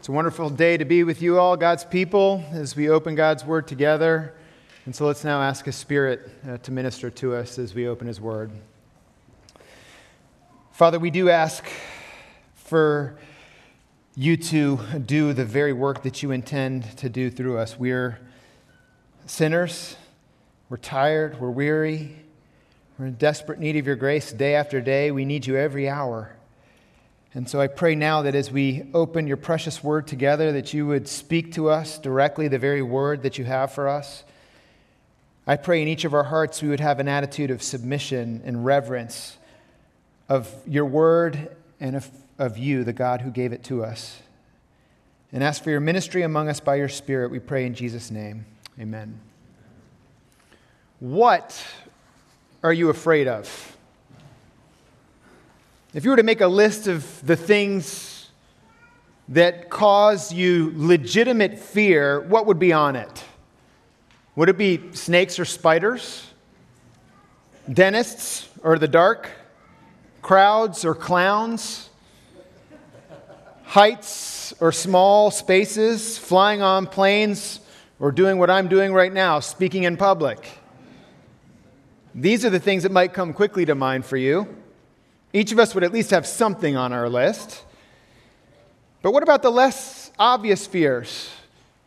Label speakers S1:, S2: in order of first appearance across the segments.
S1: It's a wonderful day to be with you all, God's people, as we open God's Word together. And so let's now ask His Spirit uh, to minister to us as we open His Word. Father, we do ask for you to do the very work that you intend to do through us. We're sinners, we're tired, we're weary, we're in desperate need of your grace day after day. We need you every hour. And so I pray now that as we open your precious word together, that you would speak to us directly the very word that you have for us. I pray in each of our hearts we would have an attitude of submission and reverence of your word and of, of you, the God who gave it to us. And ask for your ministry among us by your Spirit, we pray in Jesus' name. Amen. What are you afraid of? If you were to make a list of the things that cause you legitimate fear, what would be on it? Would it be snakes or spiders? Dentists or the dark? Crowds or clowns? Heights or small spaces? Flying on planes or doing what I'm doing right now, speaking in public? These are the things that might come quickly to mind for you. Each of us would at least have something on our list. But what about the less obvious fears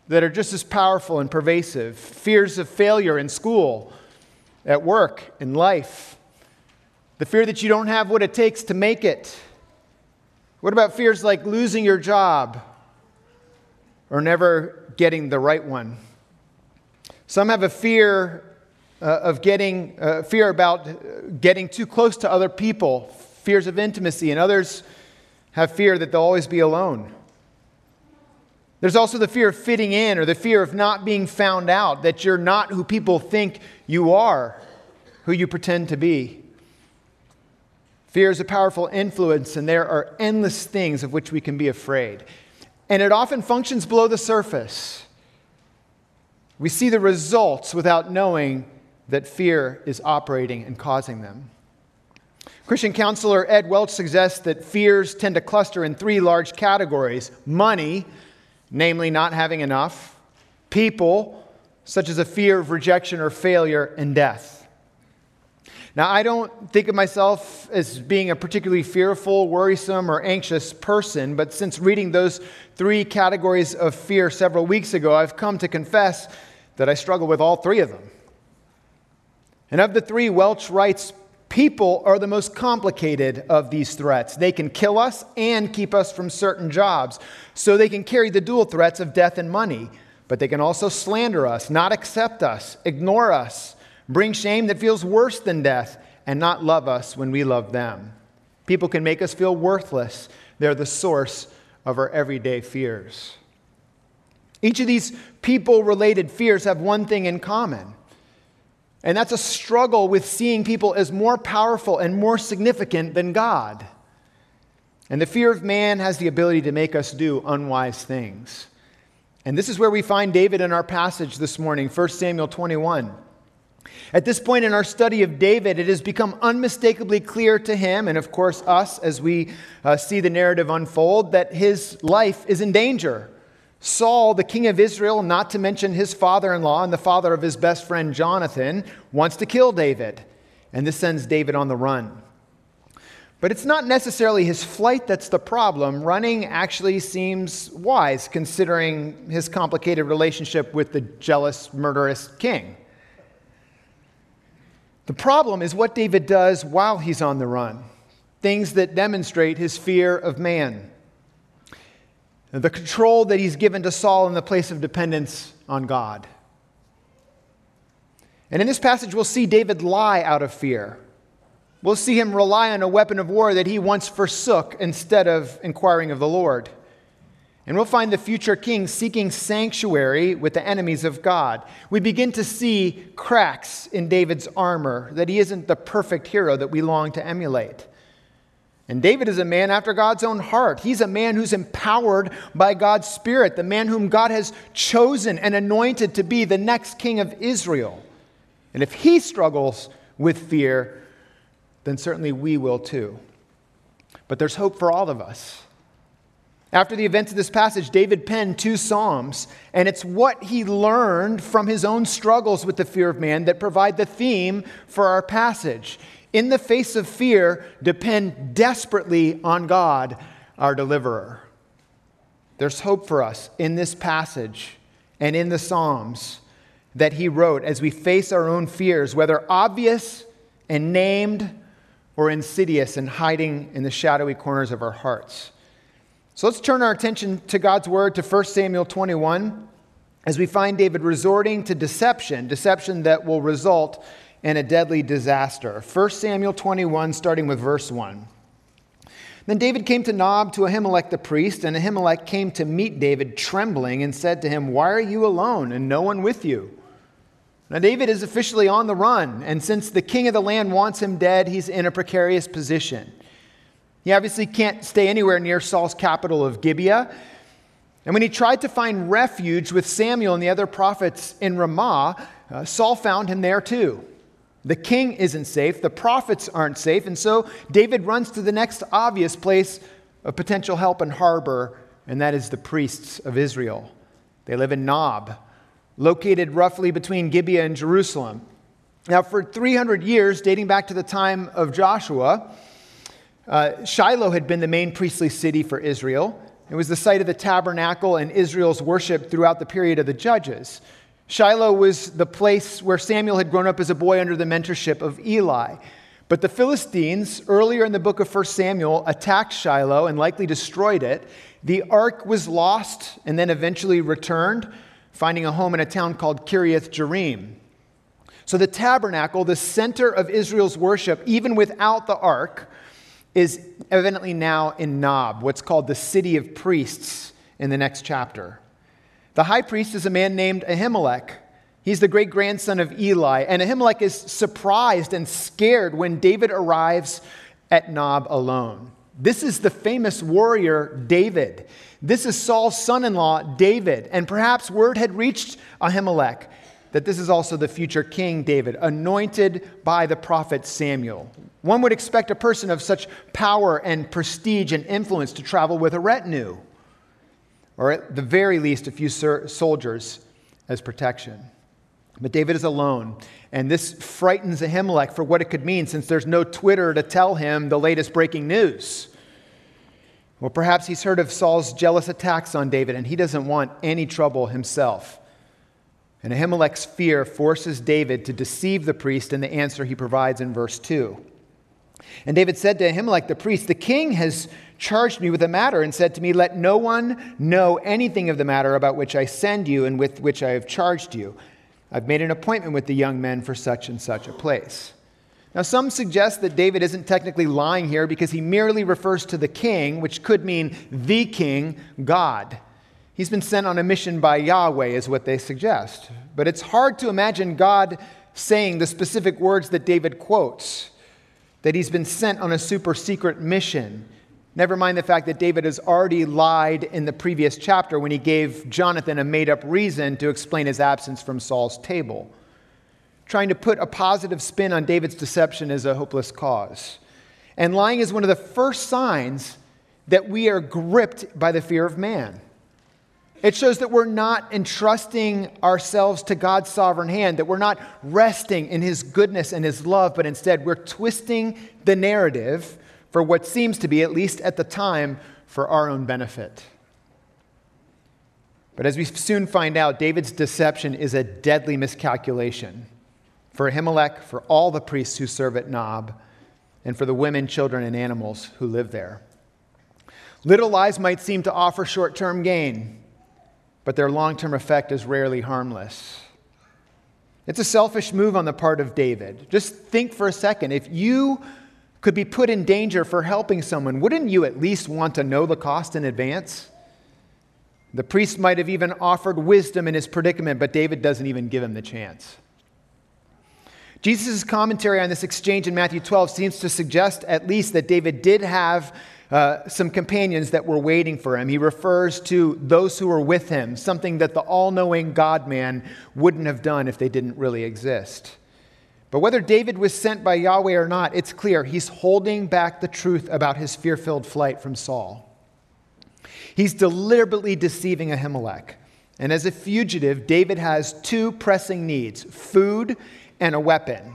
S1: that are just as powerful and pervasive? Fears of failure in school, at work, in life. The fear that you don't have what it takes to make it. What about fears like losing your job or never getting the right one? Some have a fear uh, of getting, uh, fear about getting too close to other people, fears of intimacy, and others have fear that they'll always be alone. There's also the fear of fitting in or the fear of not being found out, that you're not who people think you are, who you pretend to be. Fear is a powerful influence, and there are endless things of which we can be afraid. And it often functions below the surface. We see the results without knowing that fear is operating and causing them. Christian counselor Ed Welch suggests that fears tend to cluster in three large categories money, namely not having enough, people, such as a fear of rejection or failure, and death. Now, I don't think of myself as being a particularly fearful, worrisome, or anxious person, but since reading those three categories of fear several weeks ago, I've come to confess that I struggle with all three of them. And of the three, Welch writes People are the most complicated of these threats. They can kill us and keep us from certain jobs. So they can carry the dual threats of death and money. But they can also slander us, not accept us, ignore us, bring shame that feels worse than death, and not love us when we love them. People can make us feel worthless. They're the source of our everyday fears. Each of these people related fears have one thing in common and that's a struggle with seeing people as more powerful and more significant than God. And the fear of man has the ability to make us do unwise things. And this is where we find David in our passage this morning, 1 Samuel 21. At this point in our study of David, it has become unmistakably clear to him, and of course us, as we uh, see the narrative unfold, that his life is in danger. Saul, the king of Israel, not to mention his father in law and the father of his best friend Jonathan, wants to kill David. And this sends David on the run. But it's not necessarily his flight that's the problem. Running actually seems wise considering his complicated relationship with the jealous, murderous king. The problem is what David does while he's on the run things that demonstrate his fear of man the control that he's given to Saul in the place of dependence on God. And in this passage, we'll see David lie out of fear. We'll see him rely on a weapon of war that he once forsook instead of inquiring of the Lord. And we'll find the future king seeking sanctuary with the enemies of God. We begin to see cracks in David's armor, that he isn't the perfect hero that we long to emulate. And David is a man after God's own heart. He's a man who's empowered by God's Spirit, the man whom God has chosen and anointed to be the next king of Israel. And if he struggles with fear, then certainly we will too. But there's hope for all of us. After the events of this passage, David penned two Psalms, and it's what he learned from his own struggles with the fear of man that provide the theme for our passage. In the face of fear, depend desperately on God, our deliverer. There's hope for us in this passage and in the Psalms that he wrote as we face our own fears, whether obvious and named or insidious and hiding in the shadowy corners of our hearts. So let's turn our attention to God's word to 1 Samuel 21 as we find David resorting to deception, deception that will result in a deadly disaster. 1 Samuel 21, starting with verse 1. Then David came to Nob to Ahimelech the priest, and Ahimelech came to meet David trembling and said to him, Why are you alone and no one with you? Now, David is officially on the run, and since the king of the land wants him dead, he's in a precarious position. He obviously can't stay anywhere near Saul's capital of Gibeah. And when he tried to find refuge with Samuel and the other prophets in Ramah, uh, Saul found him there too. The king isn't safe, the prophets aren't safe, and so David runs to the next obvious place of potential help and harbor, and that is the priests of Israel. They live in Nob, located roughly between Gibeah and Jerusalem. Now, for 300 years, dating back to the time of Joshua, uh, Shiloh had been the main priestly city for Israel. It was the site of the tabernacle and Israel's worship throughout the period of the judges. Shiloh was the place where Samuel had grown up as a boy under the mentorship of Eli. But the Philistines, earlier in the book of 1 Samuel, attacked Shiloh and likely destroyed it. The ark was lost and then eventually returned, finding a home in a town called Kiriath Jearim. So the tabernacle, the center of Israel's worship, even without the ark, is evidently now in Nob, what's called the city of priests in the next chapter. The high priest is a man named Ahimelech. He's the great grandson of Eli, and Ahimelech is surprised and scared when David arrives at Nob alone. This is the famous warrior David. This is Saul's son in law, David. And perhaps word had reached Ahimelech that this is also the future king David, anointed by the prophet Samuel. One would expect a person of such power and prestige and influence to travel with a retinue, or at the very least, a few soldiers as protection. But David is alone, and this frightens Ahimelech for what it could mean since there's no Twitter to tell him the latest breaking news. Well, perhaps he's heard of Saul's jealous attacks on David, and he doesn't want any trouble himself. And Ahimelech's fear forces David to deceive the priest in the answer he provides in verse 2. And David said to Ahimelech the priest, The king has charged me with a matter and said to me, Let no one know anything of the matter about which I send you and with which I have charged you. I've made an appointment with the young men for such and such a place. Now, some suggest that David isn't technically lying here because he merely refers to the king, which could mean the king, God. He's been sent on a mission by Yahweh, is what they suggest. But it's hard to imagine God saying the specific words that David quotes that he's been sent on a super secret mission. Never mind the fact that David has already lied in the previous chapter when he gave Jonathan a made up reason to explain his absence from Saul's table. Trying to put a positive spin on David's deception is a hopeless cause. And lying is one of the first signs that we are gripped by the fear of man. It shows that we're not entrusting ourselves to God's sovereign hand, that we're not resting in His goodness and His love, but instead we're twisting the narrative for what seems to be, at least at the time, for our own benefit. But as we soon find out, David's deception is a deadly miscalculation for Ahimelech, for all the priests who serve at Nob, and for the women, children, and animals who live there. Little lies might seem to offer short term gain but their long term effect is rarely harmless. It's a selfish move on the part of David. Just think for a second. If you could be put in danger for helping someone, wouldn't you at least want to know the cost in advance? The priest might have even offered wisdom in his predicament, but David doesn't even give him the chance. Jesus' commentary on this exchange in Matthew 12 seems to suggest at least that David did have uh, some companions that were waiting for him. He refers to those who were with him, something that the all knowing God man wouldn't have done if they didn't really exist. But whether David was sent by Yahweh or not, it's clear he's holding back the truth about his fear filled flight from Saul. He's deliberately deceiving Ahimelech. And as a fugitive, David has two pressing needs food and a weapon.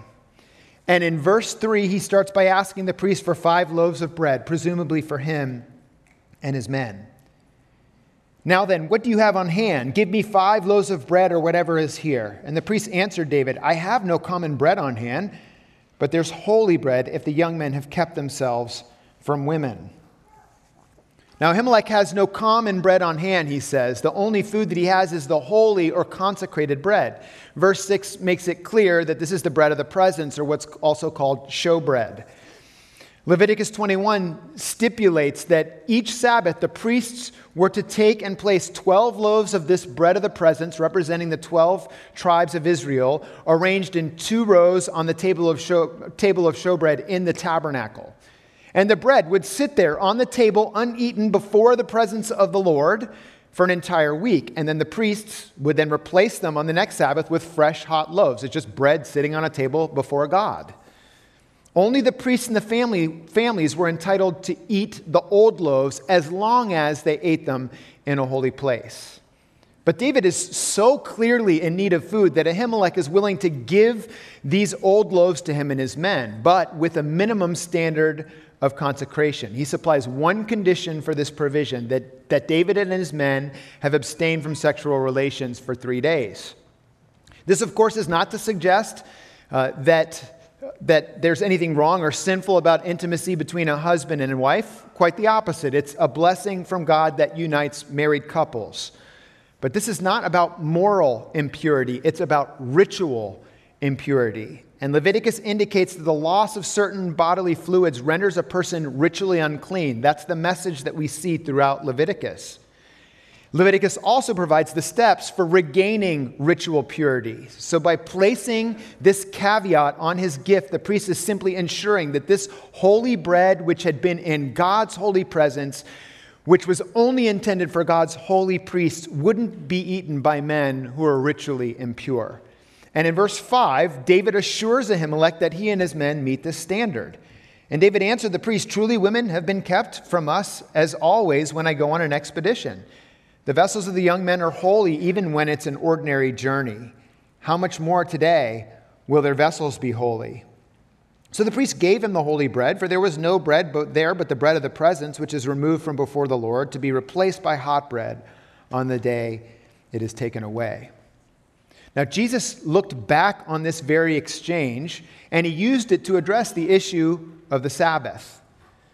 S1: And in verse 3, he starts by asking the priest for five loaves of bread, presumably for him and his men. Now then, what do you have on hand? Give me five loaves of bread or whatever is here. And the priest answered David, I have no common bread on hand, but there's holy bread if the young men have kept themselves from women. Now, Ahimelech has no common bread on hand, he says. The only food that he has is the holy or consecrated bread. Verse 6 makes it clear that this is the bread of the presence, or what's also called showbread. Leviticus 21 stipulates that each Sabbath the priests were to take and place 12 loaves of this bread of the presence, representing the 12 tribes of Israel, arranged in two rows on the table of, show, table of showbread in the tabernacle. And the bread would sit there on the table uneaten before the presence of the Lord for an entire week. And then the priests would then replace them on the next Sabbath with fresh hot loaves. It's just bread sitting on a table before God. Only the priests and the family, families were entitled to eat the old loaves as long as they ate them in a holy place. But David is so clearly in need of food that Ahimelech is willing to give these old loaves to him and his men, but with a minimum standard of consecration. He supplies one condition for this provision that, that David and his men have abstained from sexual relations for three days. This, of course, is not to suggest uh, that, that there's anything wrong or sinful about intimacy between a husband and a wife. Quite the opposite. It's a blessing from God that unites married couples. But this is not about moral impurity, it's about ritual impurity. And Leviticus indicates that the loss of certain bodily fluids renders a person ritually unclean. That's the message that we see throughout Leviticus. Leviticus also provides the steps for regaining ritual purity. So, by placing this caveat on his gift, the priest is simply ensuring that this holy bread, which had been in God's holy presence, which was only intended for God's holy priests, wouldn't be eaten by men who are ritually impure. And in verse 5, David assures Ahimelech that he and his men meet this standard. And David answered the priest Truly, women have been kept from us as always when I go on an expedition. The vessels of the young men are holy even when it's an ordinary journey. How much more today will their vessels be holy? So the priest gave him the holy bread, for there was no bread there but the bread of the presence, which is removed from before the Lord, to be replaced by hot bread on the day it is taken away. Now, Jesus looked back on this very exchange and he used it to address the issue of the Sabbath.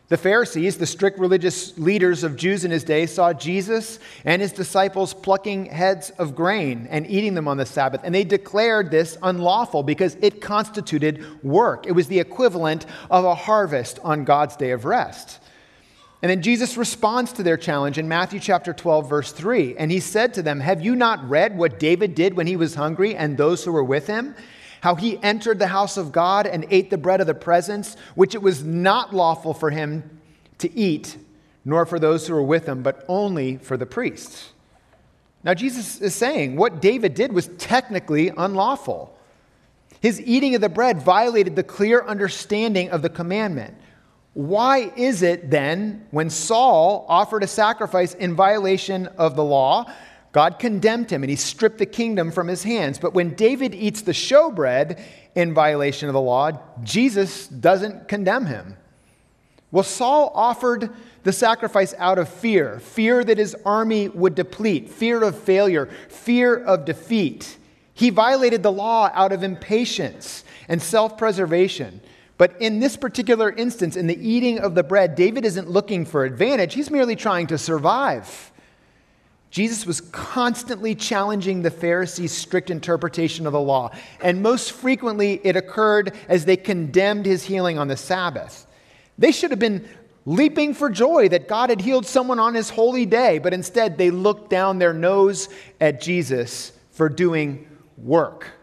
S1: The Pharisees, the strict religious leaders of Jews in his day, saw Jesus and his disciples plucking heads of grain and eating them on the Sabbath, and they declared this unlawful because it constituted work. It was the equivalent of a harvest on God's day of rest. And then Jesus responds to their challenge in Matthew chapter 12, verse 3. And he said to them, Have you not read what David did when he was hungry and those who were with him? How he entered the house of God and ate the bread of the presence, which it was not lawful for him to eat, nor for those who were with him, but only for the priests. Now, Jesus is saying what David did was technically unlawful. His eating of the bread violated the clear understanding of the commandment. Why is it then, when Saul offered a sacrifice in violation of the law, God condemned him and he stripped the kingdom from his hands? But when David eats the showbread in violation of the law, Jesus doesn't condemn him. Well, Saul offered the sacrifice out of fear fear that his army would deplete, fear of failure, fear of defeat. He violated the law out of impatience and self preservation. But in this particular instance, in the eating of the bread, David isn't looking for advantage, he's merely trying to survive. Jesus was constantly challenging the Pharisees' strict interpretation of the law, and most frequently it occurred as they condemned his healing on the Sabbath. They should have been leaping for joy that God had healed someone on his holy day, but instead they looked down their nose at Jesus for doing work.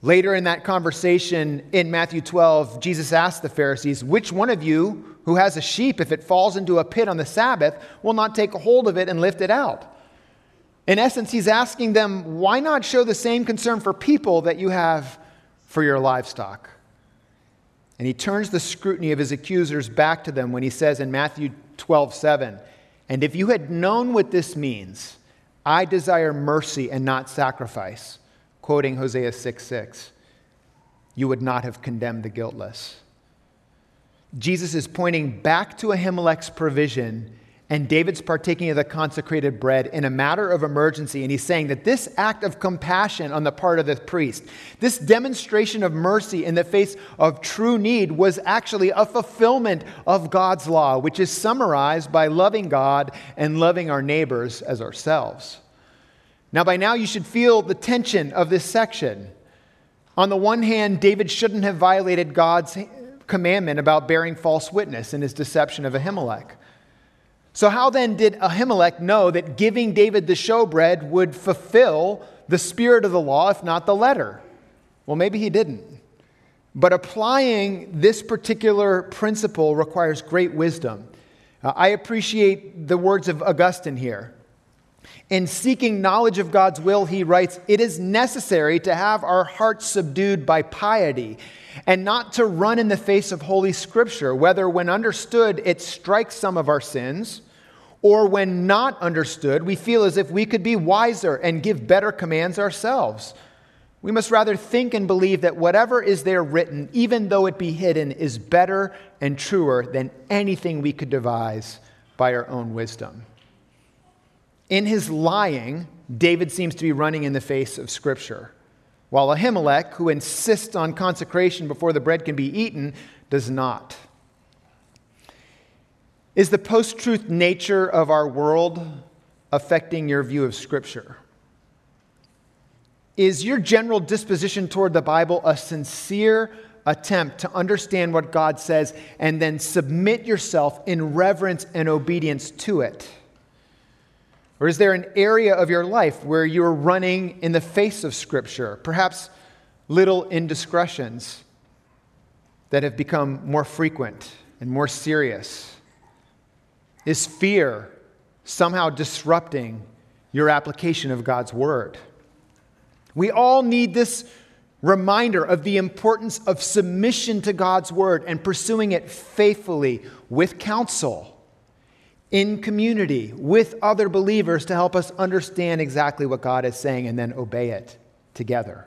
S1: Later in that conversation in Matthew 12, Jesus asked the Pharisees, Which one of you who has a sheep, if it falls into a pit on the Sabbath, will not take hold of it and lift it out? In essence, he's asking them, Why not show the same concern for people that you have for your livestock? And he turns the scrutiny of his accusers back to them when he says in Matthew 12, 7, And if you had known what this means, I desire mercy and not sacrifice, quoting Hosea 6 6, you would not have condemned the guiltless. Jesus is pointing back to Ahimelech's provision and David's partaking of the consecrated bread in a matter of emergency. And he's saying that this act of compassion on the part of the priest, this demonstration of mercy in the face of true need, was actually a fulfillment of God's law, which is summarized by loving God and loving our neighbors as ourselves. Now, by now, you should feel the tension of this section. On the one hand, David shouldn't have violated God's commandment about bearing false witness in his deception of Ahimelech. So, how then did Ahimelech know that giving David the showbread would fulfill the spirit of the law, if not the letter? Well, maybe he didn't. But applying this particular principle requires great wisdom. Uh, I appreciate the words of Augustine here. In seeking knowledge of God's will, he writes, It is necessary to have our hearts subdued by piety and not to run in the face of Holy Scripture, whether when understood it strikes some of our sins or when not understood, we feel as if we could be wiser and give better commands ourselves. We must rather think and believe that whatever is there written, even though it be hidden, is better and truer than anything we could devise by our own wisdom. In his lying, David seems to be running in the face of Scripture, while Ahimelech, who insists on consecration before the bread can be eaten, does not. Is the post truth nature of our world affecting your view of Scripture? Is your general disposition toward the Bible a sincere attempt to understand what God says and then submit yourself in reverence and obedience to it? Or is there an area of your life where you're running in the face of Scripture, perhaps little indiscretions that have become more frequent and more serious? Is fear somehow disrupting your application of God's word? We all need this reminder of the importance of submission to God's word and pursuing it faithfully with counsel, in community, with other believers to help us understand exactly what God is saying and then obey it together.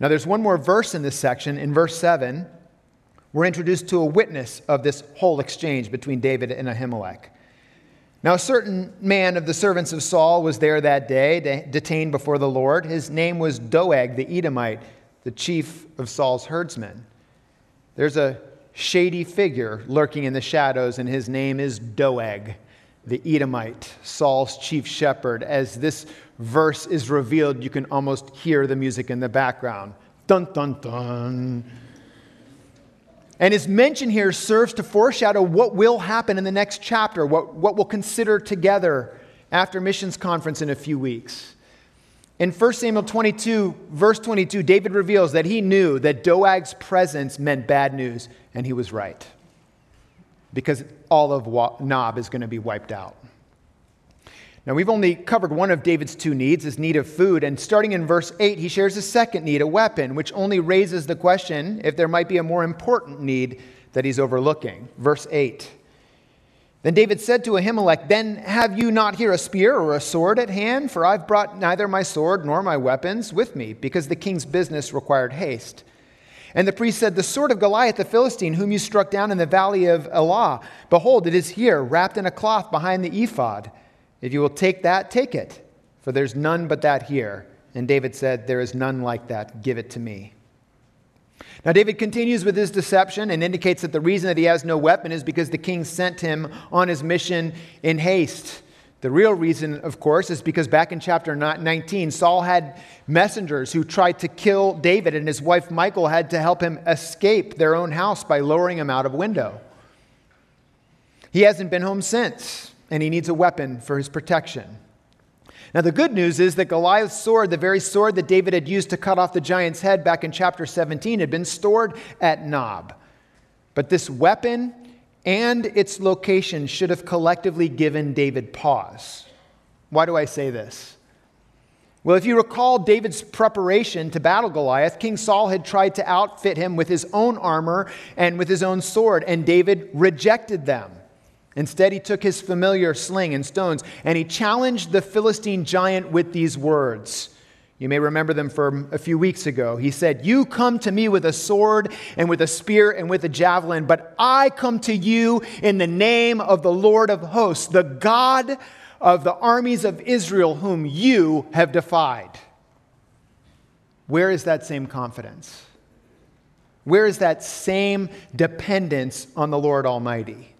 S1: Now, there's one more verse in this section, in verse 7 we're introduced to a witness of this whole exchange between David and Ahimelech. Now, a certain man of the servants of Saul was there that day, detained before the Lord. His name was Doeg the Edomite, the chief of Saul's herdsmen. There's a shady figure lurking in the shadows, and his name is Doeg the Edomite, Saul's chief shepherd. As this verse is revealed, you can almost hear the music in the background. Dun, dun, dun. And his mention here serves to foreshadow what will happen in the next chapter, what, what we'll consider together after missions conference in a few weeks. In 1 Samuel 22, verse 22, David reveals that he knew that Doeg's presence meant bad news, and he was right. Because all of Nob is going to be wiped out. Now, we've only covered one of David's two needs, his need of food. And starting in verse 8, he shares a second need, a weapon, which only raises the question if there might be a more important need that he's overlooking. Verse 8. Then David said to Ahimelech, Then have you not here a spear or a sword at hand? For I've brought neither my sword nor my weapons with me, because the king's business required haste. And the priest said, The sword of Goliath the Philistine, whom you struck down in the valley of Elah, behold, it is here, wrapped in a cloth behind the ephod. If you will take that, take it, for there's none but that here. And David said, There is none like that. Give it to me. Now, David continues with his deception and indicates that the reason that he has no weapon is because the king sent him on his mission in haste. The real reason, of course, is because back in chapter 19, Saul had messengers who tried to kill David, and his wife Michal had to help him escape their own house by lowering him out of window. He hasn't been home since and he needs a weapon for his protection. Now, the good news is that Goliath's sword, the very sword that David had used to cut off the giant's head back in chapter 17, had been stored at Nob. But this weapon and its location should have collectively given David pause. Why do I say this? Well, if you recall David's preparation to battle Goliath, King Saul had tried to outfit him with his own armor and with his own sword, and David rejected them. Instead, he took his familiar sling and stones and he challenged the Philistine giant with these words. You may remember them from a few weeks ago. He said, You come to me with a sword and with a spear and with a javelin, but I come to you in the name of the Lord of hosts, the God of the armies of Israel, whom you have defied. Where is that same confidence? Where is that same dependence on the Lord Almighty?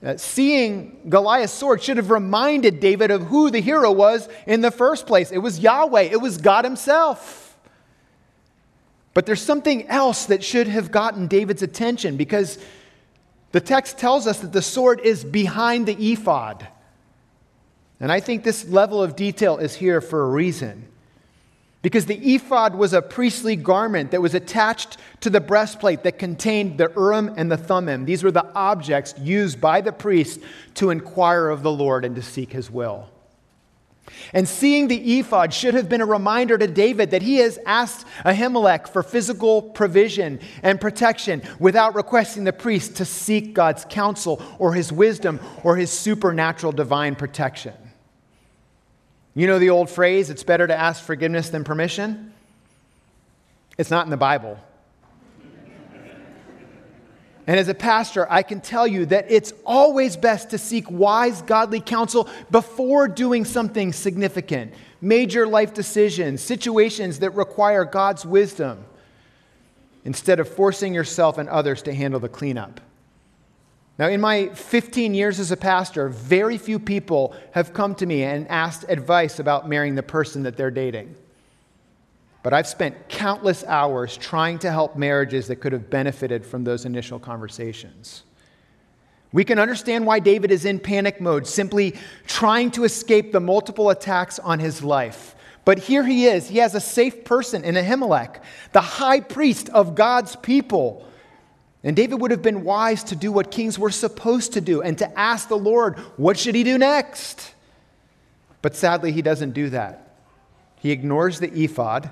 S1: Uh, seeing Goliath's sword should have reminded David of who the hero was in the first place. It was Yahweh, it was God Himself. But there's something else that should have gotten David's attention because the text tells us that the sword is behind the ephod. And I think this level of detail is here for a reason. Because the ephod was a priestly garment that was attached to the breastplate that contained the Urim and the Thummim. These were the objects used by the priest to inquire of the Lord and to seek his will. And seeing the ephod should have been a reminder to David that he has asked Ahimelech for physical provision and protection without requesting the priest to seek God's counsel or his wisdom or his supernatural divine protection. You know the old phrase, it's better to ask forgiveness than permission? It's not in the Bible. And as a pastor, I can tell you that it's always best to seek wise, godly counsel before doing something significant, major life decisions, situations that require God's wisdom, instead of forcing yourself and others to handle the cleanup. Now, in my 15 years as a pastor, very few people have come to me and asked advice about marrying the person that they're dating. But I've spent countless hours trying to help marriages that could have benefited from those initial conversations. We can understand why David is in panic mode, simply trying to escape the multiple attacks on his life. But here he is. He has a safe person in Ahimelech, the high priest of God's people and David would have been wise to do what kings were supposed to do and to ask the Lord, what should he do next? But sadly, he doesn't do that. He ignores the ephod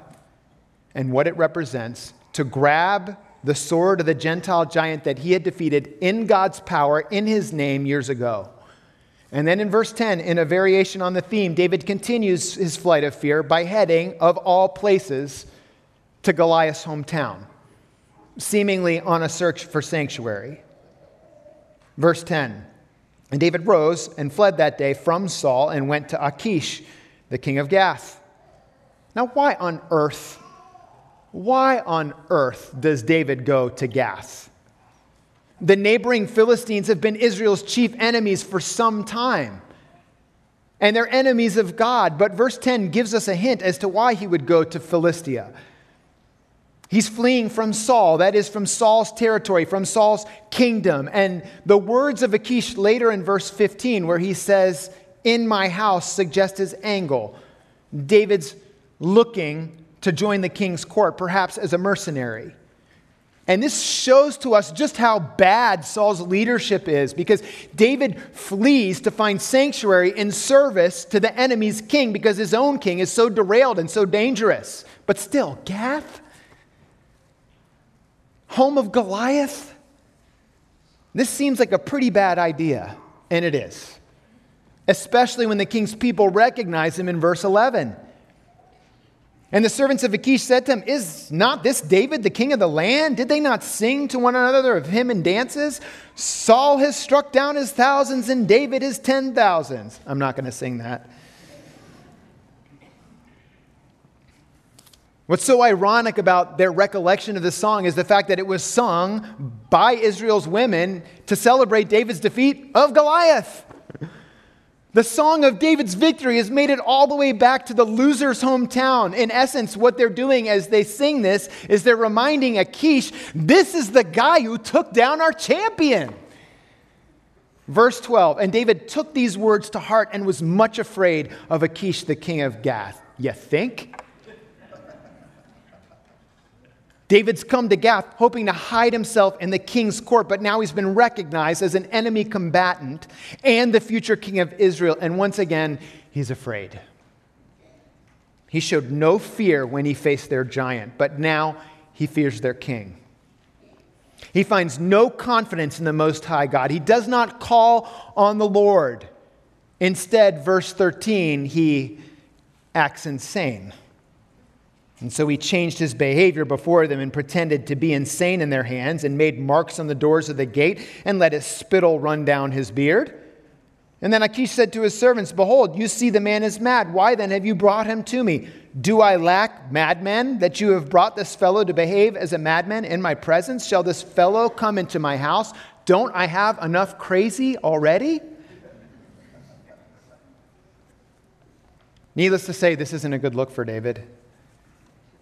S1: and what it represents to grab the sword of the Gentile giant that he had defeated in God's power in his name years ago. And then in verse 10, in a variation on the theme, David continues his flight of fear by heading, of all places, to Goliath's hometown seemingly on a search for sanctuary. Verse 10 And David rose and fled that day from Saul and went to Achish, the king of Gath. Now, why on earth, why on earth does David go to Gath? The neighboring Philistines have been Israel's chief enemies for some time. And they're enemies of God. But verse 10 gives us a hint as to why he would go to Philistia. He's fleeing from Saul, that is, from Saul's territory, from Saul's kingdom. And the words of Achish later in verse 15, where he says, In my house, suggest his angle. David's looking to join the king's court, perhaps as a mercenary. And this shows to us just how bad Saul's leadership is because David flees to find sanctuary in service to the enemy's king because his own king is so derailed and so dangerous. But still, Gath? Home of Goliath? This seems like a pretty bad idea, and it is, especially when the king's people recognize him in verse 11. And the servants of Achish said to him, Is not this David, the king of the land? Did they not sing to one another of him in dances? Saul has struck down his thousands and David his ten thousands. I'm not going to sing that. What's so ironic about their recollection of this song is the fact that it was sung by Israel's women to celebrate David's defeat of Goliath. The song of David's victory has made it all the way back to the loser's hometown. In essence, what they're doing as they sing this is they're reminding Achish, this is the guy who took down our champion. Verse 12, and David took these words to heart and was much afraid of Achish, the king of Gath. You think? David's come to Gath hoping to hide himself in the king's court, but now he's been recognized as an enemy combatant and the future king of Israel. And once again, he's afraid. He showed no fear when he faced their giant, but now he fears their king. He finds no confidence in the Most High God. He does not call on the Lord. Instead, verse 13, he acts insane. And so he changed his behavior before them and pretended to be insane in their hands and made marks on the doors of the gate and let his spittle run down his beard. And then Achish said to his servants, Behold, you see the man is mad. Why then have you brought him to me? Do I lack madmen that you have brought this fellow to behave as a madman in my presence? Shall this fellow come into my house? Don't I have enough crazy already? Needless to say, this isn't a good look for David.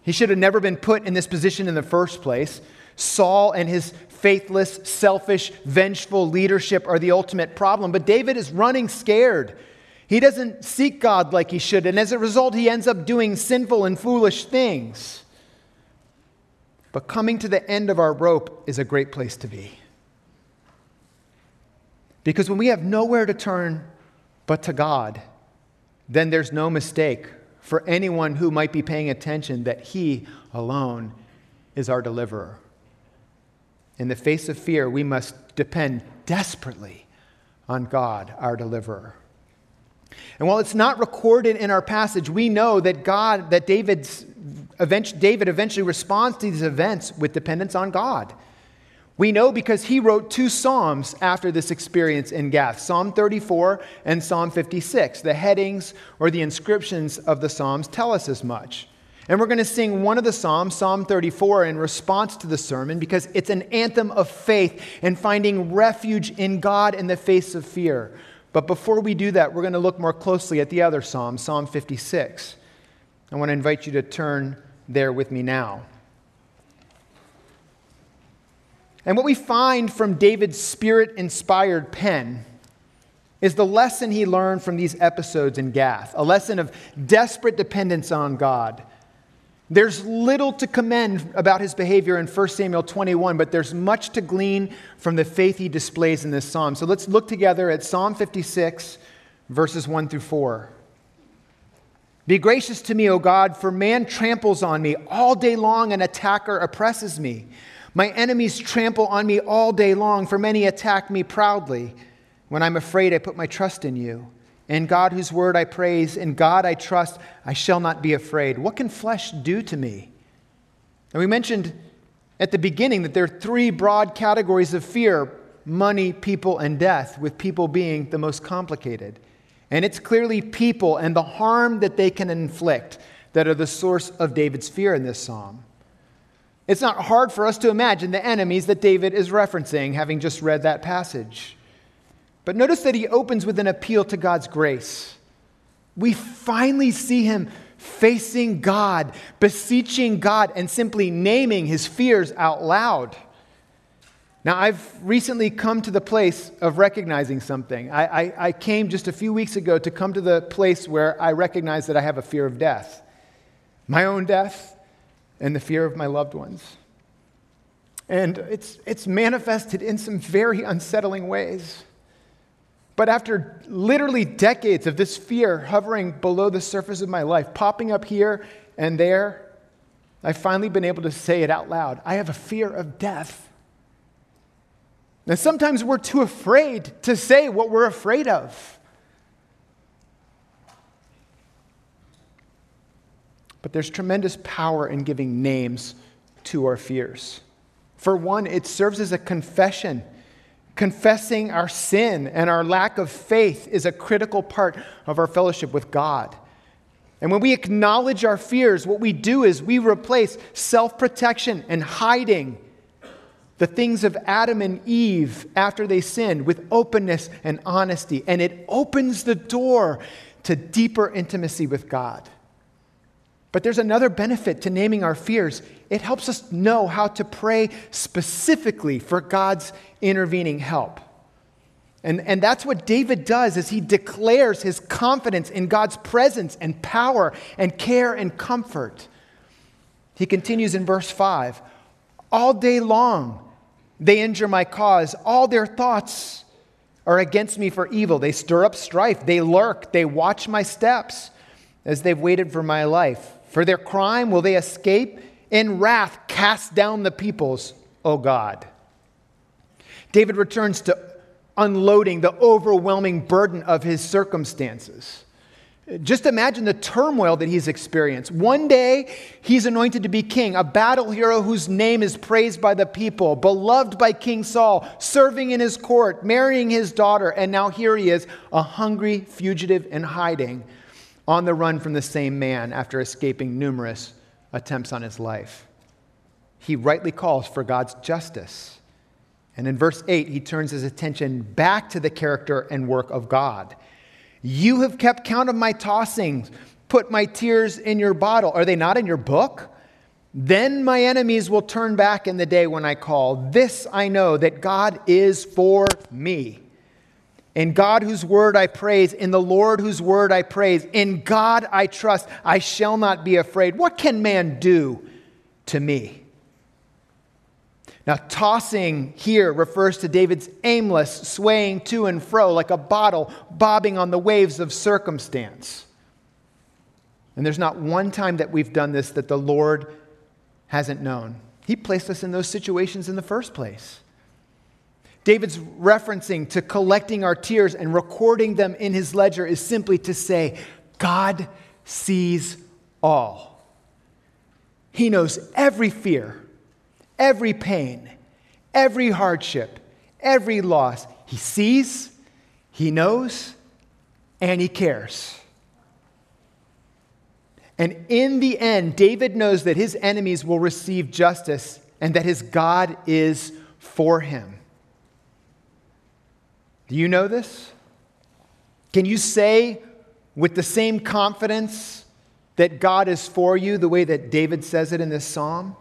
S1: He should have never been put in this position in the first place. Saul and his faithless, selfish, vengeful leadership are the ultimate problem. But David is running scared. He doesn't seek God like he should, and as a result, he ends up doing sinful and foolish things. But coming to the end of our rope is a great place to be. Because when we have nowhere to turn but to God, then there's no mistake for anyone who might be paying attention that He alone is our deliverer. In the face of fear, we must depend desperately on God, our deliverer. And while it's not recorded in our passage, we know that God, that David's, David eventually responds to these events with dependence on God. We know because he wrote two Psalms after this experience in Gath Psalm 34 and Psalm 56. The headings or the inscriptions of the Psalms tell us as much. And we're going to sing one of the Psalms, Psalm 34, in response to the sermon because it's an anthem of faith and finding refuge in God in the face of fear. But before we do that, we're going to look more closely at the other Psalm, Psalm 56. I want to invite you to turn there with me now. And what we find from David's spirit inspired pen is the lesson he learned from these episodes in Gath a lesson of desperate dependence on God. There's little to commend about his behavior in 1 Samuel 21, but there's much to glean from the faith he displays in this psalm. So let's look together at Psalm 56, verses 1 through 4. Be gracious to me, O God, for man tramples on me. All day long, an attacker oppresses me. My enemies trample on me all day long, for many attack me proudly. When I'm afraid, I put my trust in you. In God, whose word I praise, in God I trust, I shall not be afraid. What can flesh do to me? And we mentioned at the beginning that there are three broad categories of fear money, people, and death, with people being the most complicated. And it's clearly people and the harm that they can inflict that are the source of David's fear in this psalm. It's not hard for us to imagine the enemies that David is referencing, having just read that passage. But notice that he opens with an appeal to God's grace. We finally see him facing God, beseeching God, and simply naming his fears out loud. Now, I've recently come to the place of recognizing something. I, I, I, came just a few weeks ago to come to the place where I recognize that I have a fear of death my own death, and the fear of my loved ones. And it's, it's manifested in some very unsettling ways. But after literally decades of this fear hovering below the surface of my life, popping up here and there, I've finally been able to say it out loud. I have a fear of death. And sometimes we're too afraid to say what we're afraid of. But there's tremendous power in giving names to our fears. For one, it serves as a confession. Confessing our sin and our lack of faith is a critical part of our fellowship with God. And when we acknowledge our fears, what we do is we replace self protection and hiding the things of Adam and Eve after they sinned with openness and honesty. And it opens the door to deeper intimacy with God. But there's another benefit to naming our fears. It helps us know how to pray specifically for God's intervening help. And, and that's what David does as he declares his confidence in God's presence and power and care and comfort. He continues in verse 5 All day long they injure my cause, all their thoughts are against me for evil. They stir up strife, they lurk, they watch my steps as they've waited for my life. For their crime will they escape? In wrath, cast down the peoples, O God. David returns to unloading the overwhelming burden of his circumstances. Just imagine the turmoil that he's experienced. One day, he's anointed to be king, a battle hero whose name is praised by the people, beloved by King Saul, serving in his court, marrying his daughter, and now here he is, a hungry fugitive in hiding, on the run from the same man after escaping numerous attempts on his life. He rightly calls for God's justice. And in verse 8, he turns his attention back to the character and work of God. You have kept count of my tossings, put my tears in your bottle. Are they not in your book? Then my enemies will turn back in the day when I call. This I know that God is for me. In God whose word I praise, in the Lord whose word I praise, in God I trust, I shall not be afraid. What can man do to me? Now, tossing here refers to David's aimless swaying to and fro like a bottle bobbing on the waves of circumstance. And there's not one time that we've done this that the Lord hasn't known. He placed us in those situations in the first place. David's referencing to collecting our tears and recording them in his ledger is simply to say, God sees all. He knows every fear every pain, every hardship, every loss. He sees, he knows, and he cares. And in the end, David knows that his enemies will receive justice and that his God is for him. Do you know this? Can you say with the same confidence that God is for you the way that David says it in this psalm?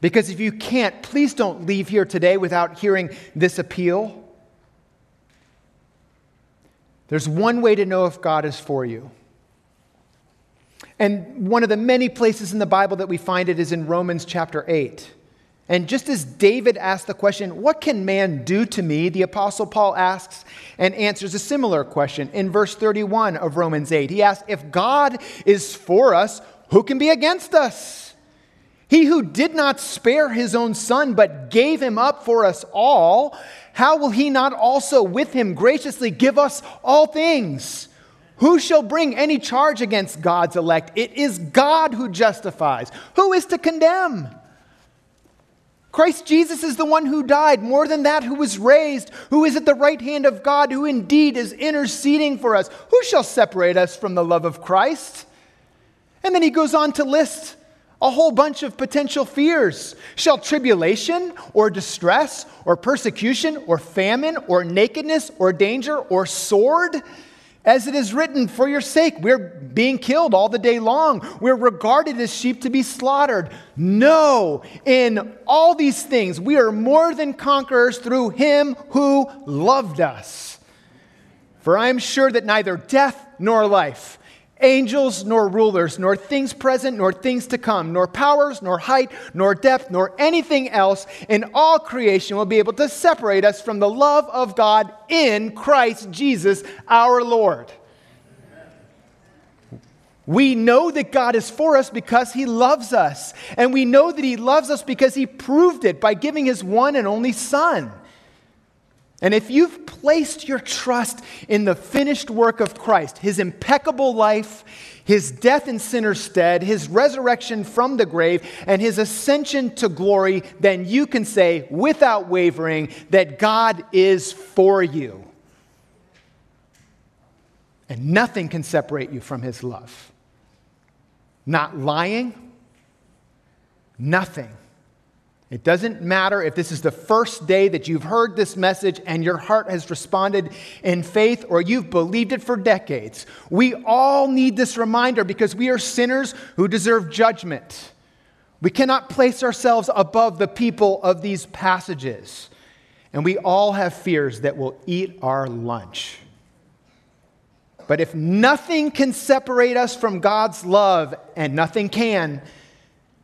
S1: Because if you can't, please don't leave here today without hearing this appeal. There's one way to know if God is for you. And one of the many places in the Bible that we find it is in Romans chapter 8. And just as David asked the question, What can man do to me? the Apostle Paul asks and answers a similar question in verse 31 of Romans 8. He asks, If God is for us, who can be against us? He who did not spare his own son, but gave him up for us all, how will he not also with him graciously give us all things? Who shall bring any charge against God's elect? It is God who justifies. Who is to condemn? Christ Jesus is the one who died, more than that, who was raised, who is at the right hand of God, who indeed is interceding for us. Who shall separate us from the love of Christ? And then he goes on to list a whole bunch of potential fears. Shall tribulation or distress or persecution or famine or nakedness or danger or sword? As it is written, for your sake, we're being killed all the day long. We're regarded as sheep to be slaughtered. No, in all these things, we are more than conquerors through him who loved us. For I am sure that neither death nor life angels, nor rulers, nor things present, nor things to come, nor powers, nor height, nor depth, nor anything else in all creation will be able to separate us from the love of God in Christ Jesus our Lord. We know that God is for us because He loves us. And we know that He loves us because He proved it by giving His one and only Son. And if you've placed your trust in the finished work of Christ, his impeccable life, his death in sinner's stead, his resurrection from the grave, and his ascension to glory, then you can say without wavering that God is for you. And nothing can separate you from his love. Not lying, nothing. It doesn't matter if this is the first day that you've heard this message and your heart has responded in faith or you've believed it for decades. We all need this reminder because we are sinners who deserve judgment. We cannot place ourselves above the people of these passages. And we all have fears that will eat our lunch. But if nothing can separate us from God's love, and nothing can,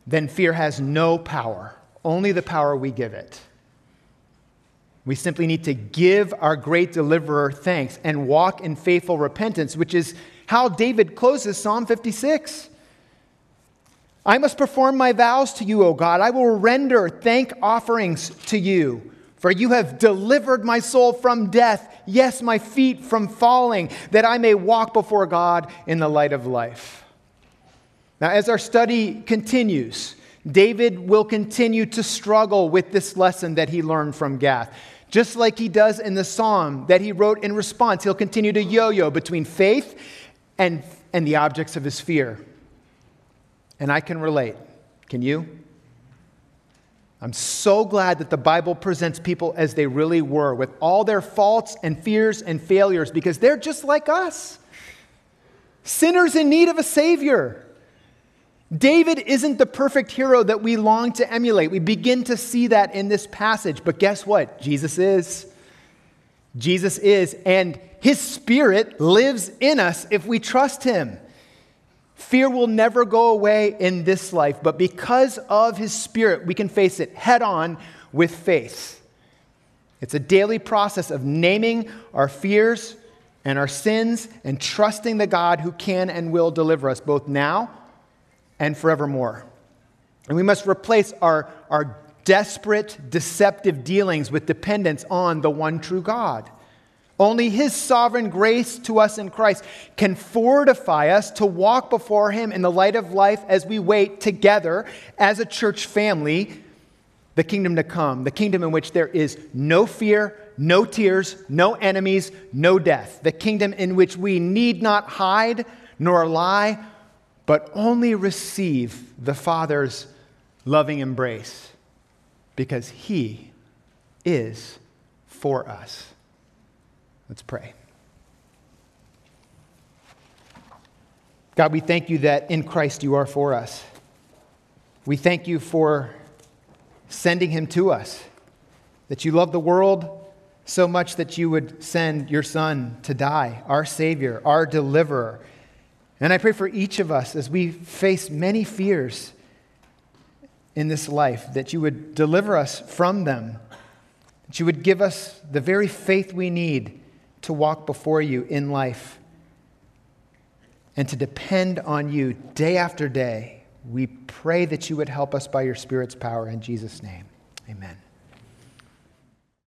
S1: then fear has no power only the power we give it. We simply need to give our great deliverer thanks and walk in faithful repentance, which is how David closes Psalm 56. I must perform my vows to you, O God. I will render thank offerings to you. For you have delivered my soul from death, yes, my feet from falling, that I may walk before God in the light of life. Now, as our study continues, David will continue to struggle with this lesson that he learned from Gath. Just like he does in the psalm that he wrote in response, he'll continue to yo yo between faith and, and the objects of his fear. And I can relate. Can you? I'm so glad that the Bible presents people as they really were, with all their faults and fears and failures, because they're just like us sinners in need of a Savior. David isn't the perfect hero that we long to emulate. We begin to see that in this passage. But guess what? Jesus is. Jesus is. And his spirit lives in us if we trust him. Fear will never go away in this life, but because of his spirit, we can face it head on with faith. It's a daily process of naming our fears and our sins and trusting the God who can and will deliver us both now and forevermore. And we must replace our, our desperate, deceptive dealings with dependence on the one true God. Only His sovereign grace to us in Christ can fortify us to walk before Him in the light of life as we wait together as a church family the kingdom to come, the kingdom in which there is no fear, no tears, no enemies, no death, the kingdom in which we need not hide nor lie, but only receive the Father's loving embrace because He is for us. Let's pray. God, we thank you that in Christ you are for us. We thank you for sending him to us, that you love the world so much that you would send your Son to die, our Savior, our deliverer. And I pray for each of us as we face many fears in this life, that you would deliver us from them, that you would give us the very faith we need to walk before you in life and to depend on you day after day. We pray that you would help us by your Spirit's power in Jesus' name. Amen.